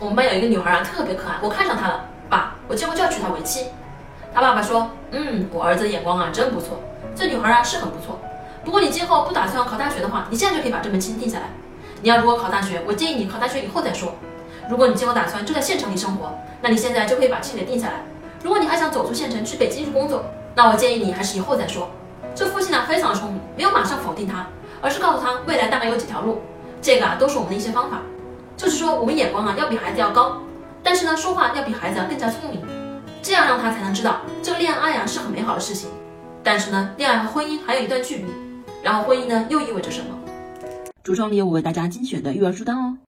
我们班有一个女孩啊，特别可爱，我看上她了，爸，我今后就要娶她为妻。他爸爸说，嗯，我儿子的眼光啊，真不错，这女孩啊是很不错。不过你今后不打算考大学的话，你现在就可以把这门亲定下来。你要如果考大学，我建议你考大学以后再说。如果你今后打算就在县城里生活，那你现在就可以把亲给定下来。如果你还想走出县城去北京去工作，那我建议你还是以后再说。这父亲呢非常的聪明，没有马上否定他，而是告诉他未来大概有几条路。这个啊都是我们的一些方法，就是说我们眼光啊要比孩子要高，但是呢说话要比孩子要更加聪明，这样让他才能知道这个恋爱啊是很美好的事情。但是呢，恋爱和婚姻还有一段距离，然后婚姻呢又意味着什么？橱窗里有我为大家精选的育儿书单哦。